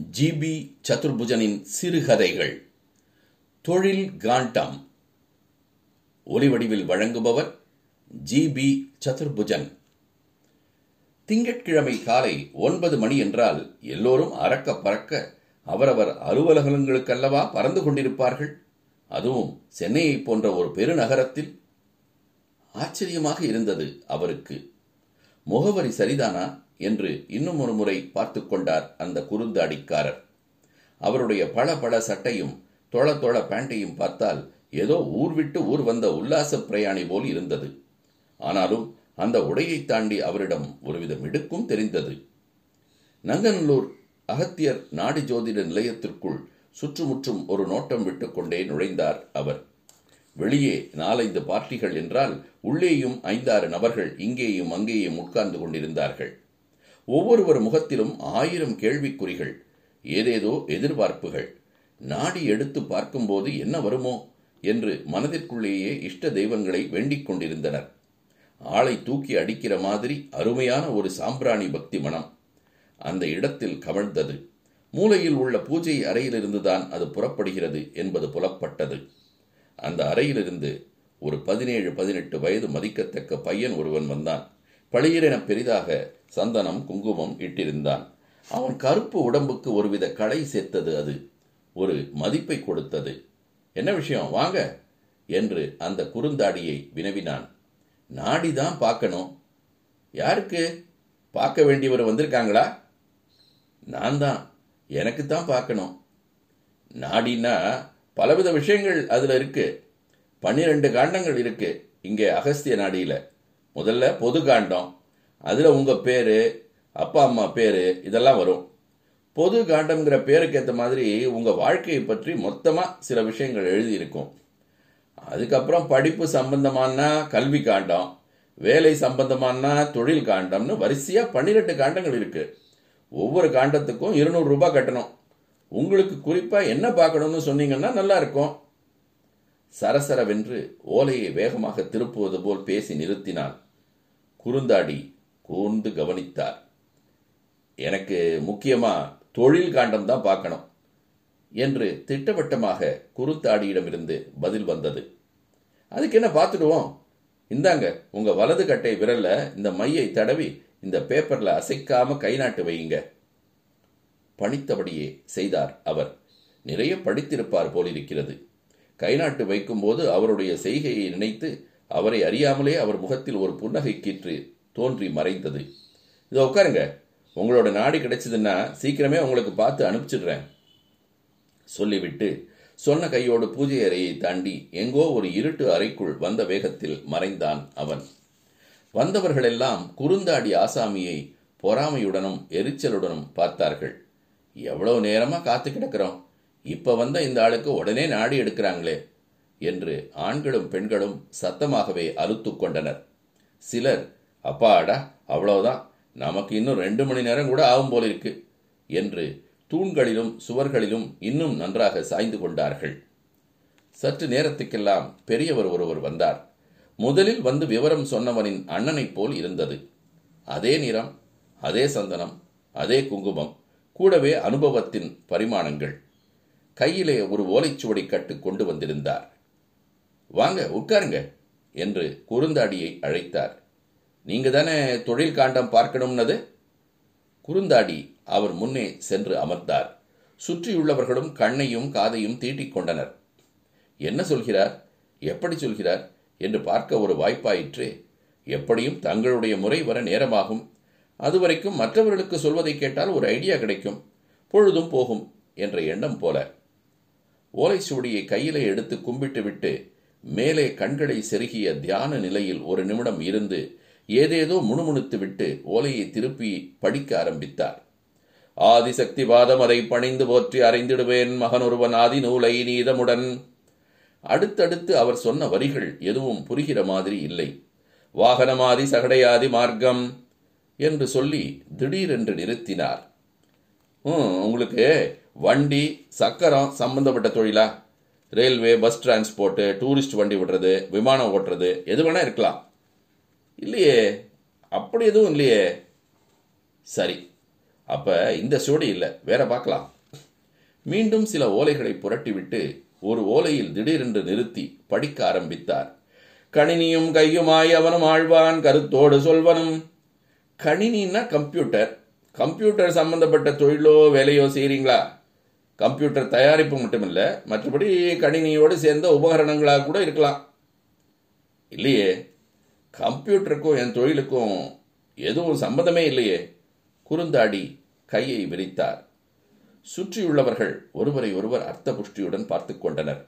GB சதுர்புஜனின் சிறுகதைகள். தொழில் காண்டம் ஒலிவடிவில் வழங்குபவர் ஜிபி சதுர்புஜன். திங்கட்கிழமை காலை ஒன்பது மணி என்றால் எல்லோரும் அறக்க பறக்க அவரவர் அலுவலகங்களுக்கல்லவா பறந்து கொண்டிருப்பார்கள்? அதுவும் சென்னையை போன்ற ஒரு பெருநகரத்தில்? ஆச்சரியமாக இருந்தது அவருக்கு. முகவரி சரிதானா? என்று இன்னும் ஒரு முறை பார்த்து கொண்டார் அந்த குறுந்தாடிக்காரர் அவருடைய பல பல சட்டையும் தொள தொள பேண்டையும் பார்த்தால் ஏதோ ஊர் விட்டு ஊர் வந்த உல்லாச பிரயாணி போல் இருந்தது. ஆனாலும் அந்த உடையை தாண்டி அவரிடம் ஒருவித மிடுக்கும் தெரிந்தது. நங்கநல்லூர் அகத்தியர் நாடி ஜோதிட நிலையத்திற்குள் சுற்றுமுற்றும் ஒரு நோட்டம் விட்டுக்கொண்டே நுழைந்தார் அவர். வெளியே நாலைந்து பார்ட்டிகள் என்றால் உள்ளேயும் ஐந்தாறு நபர்கள் இங்கேயும் அங்கேயும் உட்கார்ந்து கொண்டிருந்தார்கள். ஒவ்வொருவர் முகத்திலும் ஆயிரம் கேள்விக்குறிகள் ஏதேதோ எதிர்பார்ப்புகள். நாடி எடுத்து பார்க்கும்போது என்ன வருமோ என்று மனதிற்குள்ளேயே இஷ்ட தெய்வங்களை வேண்டிக் கொண்டிருந்தனர். ஆளை தூக்கி அடிக்கிற மாதிரி அருமையான ஒரு சாம்பிராணி பக்தி மனம். அந்த இடத்தில் கவிழ்ந்தது மூலையில் உள்ள பூஜை அறையிலிருந்துதான் அது புறப்படுகிறது என்பது புலப்பட்டது. அந்த அறையிலிருந்து ஒரு பதினேழு பதினெட்டு வயது மதிக்கத்தக்க பையன் ஒருவன் வந்தான். பளியிரென பெரிதாக சந்தனம் குங்குமம் இட்டிருந்தான். அவன் கருப்பு உடம்புக்கு ஒருவித களை சேர்த்தது அது ஒரு மதிப்பை கொடுத்தது. என்ன விஷயம்? வாங்க என்று அந்த குறுந்தாடியை வினவினான். நாடிதான் பார்க்கணும். யாருக்கு? பார்க்க வேண்டியவர் வந்திருக்காங்களா? நான் தான் எனக்கு தான் பார்க்கணும். நாடினா பலவித விஷயங்கள் அதில் இருக்கு. பன்னிரெண்டு காண்டங்கள் இருக்கு இங்கே அகஸ்திய நாடியில். முதல்ல பொது காண்டம். அதில் உங்கள் பேர் அப்பா அம்மா பேர் இதெல்லாம் வரும். பொது காண்டம்ங்கிற பேருக்கு ஏற்ற மாதிரி உங்கள் வாழ்க்கையை பற்றி மொத்தமாக சில விஷயங்கள் எழுதியிருக்கும். அதுக்கப்புறம் படிப்பு சம்பந்தமானா கல்வி காண்டம் வேலை சம்பந்தமானா தொழில் காண்டம்னு வரிசையாக பன்னிரெண்டு காண்டங்கள் இருக்குது ஒவ்வொரு காண்டத்துக்கும் இருநூறு ரூபாய் கட்டணும். உங்களுக்கு குறிப்பாக என்ன பார்க்கணும்னு சொன்னீங்கன்னா நல்லா இருக்கும். சரசரவென்று ஓலையை வேகமாக திருப்புவது போல் பேசி நிறுத்தினான் குறுந்தாடி கூர்ந்து கவனித்தார். எனக்கு முக்கியமா தொழில் காண்டம் தான் பார்க்கணும் என்று திட்டவட்டமாக குறுந்தாடியிடமிருந்து பதில் வந்தது. அதுக்கு என்ன பார்த்துடுவோம்? இந்தாங்க உங்க வலது கட்டை விரல்ல இந்த மையை தடவி இந்த பேப்பர்ல அசைக்காம கை நாட்டு வையுங்க. பணித்தபடியே செய்தார் அவர். நிறைய படித்திருப்பார் போலிருக்கிறது. கை நாட்டு வைக்கும்போது அவருடைய செய்கையை நினைத்து அவரை அறியாமலே அவர் முகத்தில் ஒரு புன்னகை கீற்று தோன்றி மறைந்தது. இதோ உட்காருங்க. உங்களோட நாடி கிடைச்சதுன்னா சீக்கிரமே உங்களுக்கு பார்த்து அனுப்பிச்சிடுறேன். சொல்லிவிட்டு சொன்ன கையோடு பூஜை அறையை தாண்டி எங்கோ ஒரு இருட்டு அறைக்குள் வந்த வேகத்தில் மறைந்தான் அவன். வந்தவர்களெல்லாம் குறுந்தாடி ஆசாமியை பொறாமையுடனும் எரிச்சலுடனும் பார்த்தார்கள். எவ்வளவு நேரமா காத்து கிடக்கிறோம்? இப்ப வந்த இந்த ஆளுக்கு உடனே நாடி எடுக்கிறாங்களே என்று ஆண்களும் பெண்களும் சத்தமாகவே அலுத்து கொண்டனர். சிலர் அப்பாடா அவ்வளவுதான். நமக்கு இன்னும் ரெண்டு மணி நேரம் கூட ஆகும் போலிருக்கு என்று தூண்களிலும் சுவர்களிலும் இன்னும் நன்றாக சாய்ந்து கொண்டார்கள். சற்று நேரத்துக்கெல்லாம் பெரியவர் ஒருவர் வந்தார். முதலில் வந்து விவரம் சொன்னவனின் அண்ணனைப் போல் இருந்தது. அதே நிறம் அதே சந்தனம் அதே குங்குமம் கூடவே அனுபவத்தின் பரிமாணங்கள். கையிலே ஒரு ஓலைச்சுவடி கட்டு கொண்டு வந்திருந்தார். வாங்க உட்காருங்க என்று குறுந்தாடியை அழைத்தார். நீங்க தானே தொழில் காண்டம் பார்க்கணும்னது? குறுந்தாடி அவர் முன்னே சென்று அமர்ந்தார். சுற்றியுள்ளவர்களும் கண்ணையும் காதையும் தீட்டிக் கொண்டனர். என்ன சொல்கிறார்? எப்படி சொல்கிறார்? என்று பார்க்க ஒரு வாய்ப்பாயிற்று. எப்படியும் தங்களுடைய முறை வர நேரமாகும். அதுவரைக்கும் மற்றவர்களுக்கு சொல்வதை கேட்டால் ஒரு ஐடியா கிடைக்கும். பொழுதும் போகும் என்ற எண்ணம் போல. ஓலை கையிலே எடுத்து கும்பிட்டுவிட்டு மேலே கண்களை செருகிய தியான நிலையில் ஒரு நிமிடம் இருந்து ஏதேதோ முணுமுணுத்துவிட்டு ஓலையை திருப்பி படிக்க ஆரம்பித்தார். ஆதிசக்திவாதம் அதை பணிந்து போற்றி அறைந்திடுவேன் மகனொருவன் ஆதி நூலை நீதமுடன். அடுத்தடுத்து அவர் சொன்ன வரிகள் எதுவும் புரிகிற மாதிரி இல்லை. வாகனமாதி சகடையாதி மார்க்கம் என்று சொல்லி திடீரென்று நிறுத்தினார். உங்களுக்கு வண்டி சக்கரம் சம்பந்தப்பட்ட தொழிலா? ரயில்வே பஸ் டிரான்ஸ்போர்ட்டு டூரிஸ்ட் வண்டி விடுறது விமானம் ஓட்டுறது எது வேணால் இருக்கலாம். இல்லையே? அப்படி எதுவும் இல்லையே? சரி. அப்போ இந்த சுவடி இல்லை வேற பார்க்கலாம். மீண்டும் சில ஓலைகளை புரட்டிவிட்டு ஒரு ஓலையில் திடீரென்று நிறுத்தி படிக்க ஆரம்பித்தார். கணினியும் கையுமாய் அவனும் ஆழ்வான் கருத்தோடு சொல்வனும். கணினின்னா கம்ப்யூட்டர். கம்ப்யூட்டர் சம்பந்தப்பட்ட தொழிலோ வேலையோ செய்கிறீங்களா கம்ப்யூட்டர் தயாரிப்பு மட்டுமில்ல மற்றபடி கணினியோடு சேர்ந்த உபகரணங்களாக கூட இருக்கலாம். இல்லையே கம்ப்யூட்டருக்கும் என் தொழிலுக்கும் எதுவும் சம்பந்தமே இல்லையே குறுந்தாடி கையை விரித்தார். சுற்றியுள்ளவர்கள் ஒருவரை ஒருவர் அர்த்த புஷ்டியுடன் பார்த்து கொண்டனர்.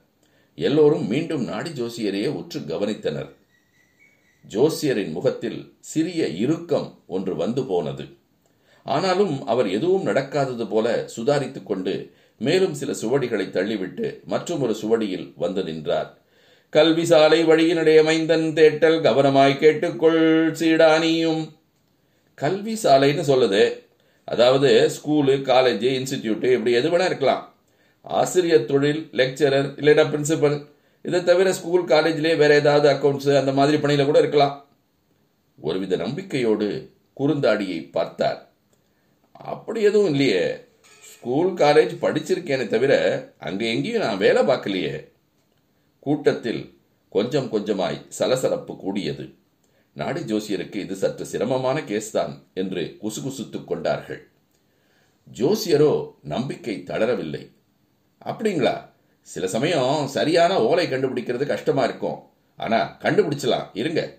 எல்லோரும் மீண்டும் நாடி ஜோசியரையே உற்று கவனித்தனர். ஜோசியரின் முகத்தில் சிறிய இறுக்கம் ஒன்று வந்து போனது. ஆனாலும் அவர் எதுவும் நடக்காதது போல சுதாரித்துக் கொண்டு மேலும் சில சுவடிகளை தள்ளிவிட்டு மற்றும் ஒரு சுவடியில் வந்து நின்றார். கல்வி சாலை வழியினுடைய மைந்தன் தேட்டல் கவனமாய் கேட்டுக்கொள் சீடானியும். கல்வி சாலைன்னு சொல்லுது. அதாவது ஸ்கூலு காலேஜ் இன்ஸ்டிடியூட்டு இப்படி எது வேணா இருக்கலாம். ஆசிரியர் தொழில் லெக்சரர் இல்லைன்னா பிரின்சிபல். இதை தவிர ஸ்கூல் காலேஜ்லேயே வேற ஏதாவது அக்கௌண்ட்ஸ் அந்த மாதிரி பணியில கூட இருக்கலாம். ஒருவித நம்பிக்கையோடு குறுந்தாடியை பார்த்தார். அப்படி எதுவும் இல்லையே. ஸ்கூல் காலேஜ் படிச்சிருக்கேனே தவிர அங்கே எங்கேயும் நான் வேலை பார்க்கலையே. கூட்டத்தில் கொஞ்சம் கொஞ்சமாய் சலசலப்பு கூடியது. நாடி ஜோசியருக்கு இது சற்று சிரமமான கேஸ் தான் என்று குசுகுசுத்துக் கொண்டார்கள். ஜோசியரோ நம்பிக்கை தளரவில்லை. அப்படிங்களா? சில சமயம் சரியான ஓலை கண்டுபிடிக்கிறது கஷ்டமா இருக்கும். ஆனா கண்டுபிடிச்சலாம். இருங்க.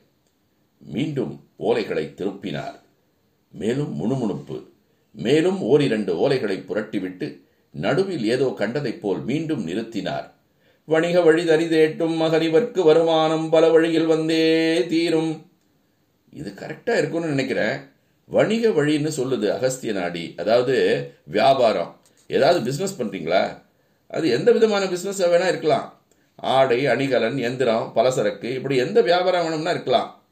மீண்டும் ஓலைகளை திருப்பினார். மேலும் முணுமுணுப்பு. மேலும் ஓரிரண்டு ஓலைகளை புரட்டிவிட்டு நடுவில் ஏதோ கண்டதைப் போல் மீண்டும் நிறுத்தினார். வணிக வழி தரிதேட்டும் மகனிவர்க்கு வருமானம் பல வழியில் வந்தே தீரும். இது கரெக்டா இருக்கும்னு நினைக்கிறேன். வணிக வழின்னு சொல்லுது அகஸ்திய நாடி. அதாவது வியாபாரம். ஏதாவது பிசினஸ் பண்றீங்களா? அது எந்த விதமான பிசினஸ் வேணா இருக்கலாம். ஆடை அணிகலன் எந்திரம் பலசரக்கு இப்படி எந்த வியாபாரம் வேணும்னா இருக்கலாம்.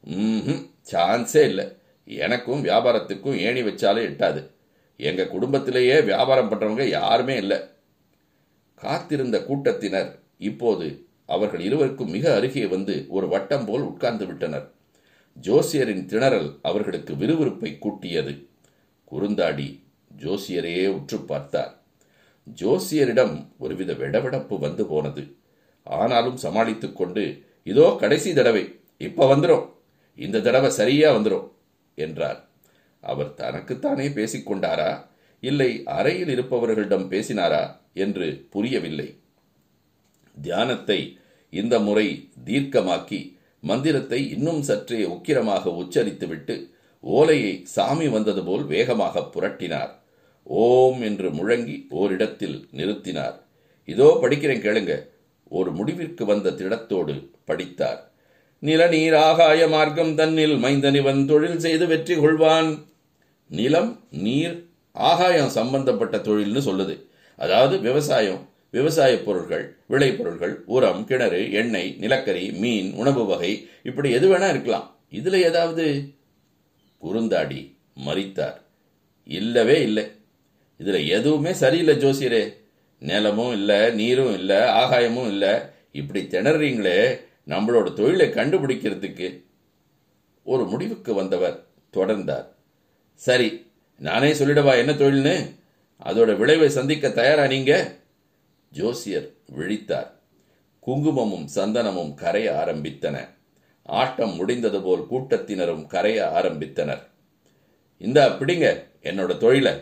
ம் சான்ஸே இல்லை. எனக்கும் வியாபாரத்துக்கும் ஏணி வச்சாலே எட்டாது. எங்க குடும்பத்திலேயே வியாபாரம் பண்றவங்க யாருமே இல்லை. காத்திருந்த கூட்டத்தினர் இப்போது அவர்கள் இருவருக்கும் மிக அருகே வந்து ஒரு வட்டம் போல் உட்கார்ந்து விட்டனர். ஜோசியரின் திணறல் அவர்களுக்கு விறுவிறுப்பை கூட்டியது. குறுந்தாடி ஜோசியரையே உற்று பார்த்தார். ஜோசியரிடம் ஒருவித வெடவெடப்பு வந்து போனது. ஆனாலும் சமாளித்துக் கொண்டு இதோ கடைசி தடவை இப்ப வந்துரும். இந்த தடவை சரியா வந்துரும். என்றார் அவர் தனக்குத்தானே பேசிக்கொண்டாரா? இல்லை அறையில் இருப்பவர்களிடம் பேசினாரா? என்று புரியவில்லை. தியானத்தை இந்த முறை தீர்க்கமாக்கி மந்திரத்தை இன்னும் சற்றே உக்கிரமாக உச்சரித்துவிட்டு ஓலையை சாமி வந்தது போல் வேகமாக புரட்டினார். ஓம் என்று முழங்கி ஓரிடத்தில் நிறுத்தினார். இதோ படிக்கிறேன் கேளுங்க. ஒரு முடிவிற்கு வந்த திடத்தோடு படித்தார். நிலநீர் ஆகாய மார்க்கம் தன்னில் மைந்தனிவன் தொழில் செய்து வெற்றி கொள்வான். நிலம் நீர் ஆகாயம் சம்பந்தப்பட்ட தொழில்னு சொல்லுது. அதாவது விவசாயம் விவசாய பொருட்கள் விளைபொருட்கள் உரம் கிணறு எண்ணெய் நிலக்கரி மீன் உணவு வகை இப்படி எது வேணா இருக்கலாம். இதுல ஏதாவது குறுந்தாடி மறித்தார் இல்லவே இல்லை. இதுல எதுவுமே சரியில்லை ஜோசியரே. நிலமும் இல்லை நீரும் இல்லை ஆகாயமும் இல்லை. இப்படி திணறீங்களே நம்மளோட தொழிலை கண்டுபிடிக்கிறதுக்கு ஒரு முடிவுக்கு வந்தவர் தொடர்ந்தார். சரி நானே சொல்லிடவா என்ன தொழில்னு? அதோட விளைவை சந்திக்க தயாரா நீங்க? ஜோசியர் விழித்தார். குங்குமமும் சந்தனமும் கரைய ஆரம்பித்தன. ஆட்டம் முடிந்தது போல் கூட்டத்தினரும் கரைய ஆரம்பித்தனர். இந்த பிடிங்க என்னோட தொழிலை.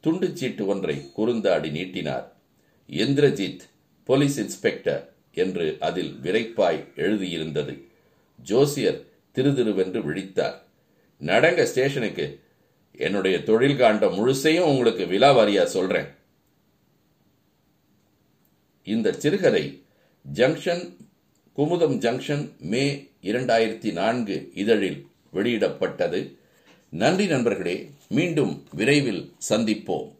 துண்டு சீட்டு ஒன்றை குறுந்தாடி நீட்டினார். Indrajit police inspector. என்று அதில் விரைப்பாய் எழுதியிருந்தது. ஜோசியர் திருதிருவென்று விழித்தார். நடங்க ஸ்டேஷனுக்கு. என்னுடைய தொழில் காண்ட முழுசையும் உங்களுக்கு விலாவாரியா சொல்றேன். இந்த சிறுகதை ஜங்ஷன் குமுதம் ஜங்ஷன் மே இரண்டாயிரத்தி நான்கு இதழில் வெளியிடப்பட்டது. நன்றி நண்பர்களே மீண்டும் விரைவில் சந்திப்போம்.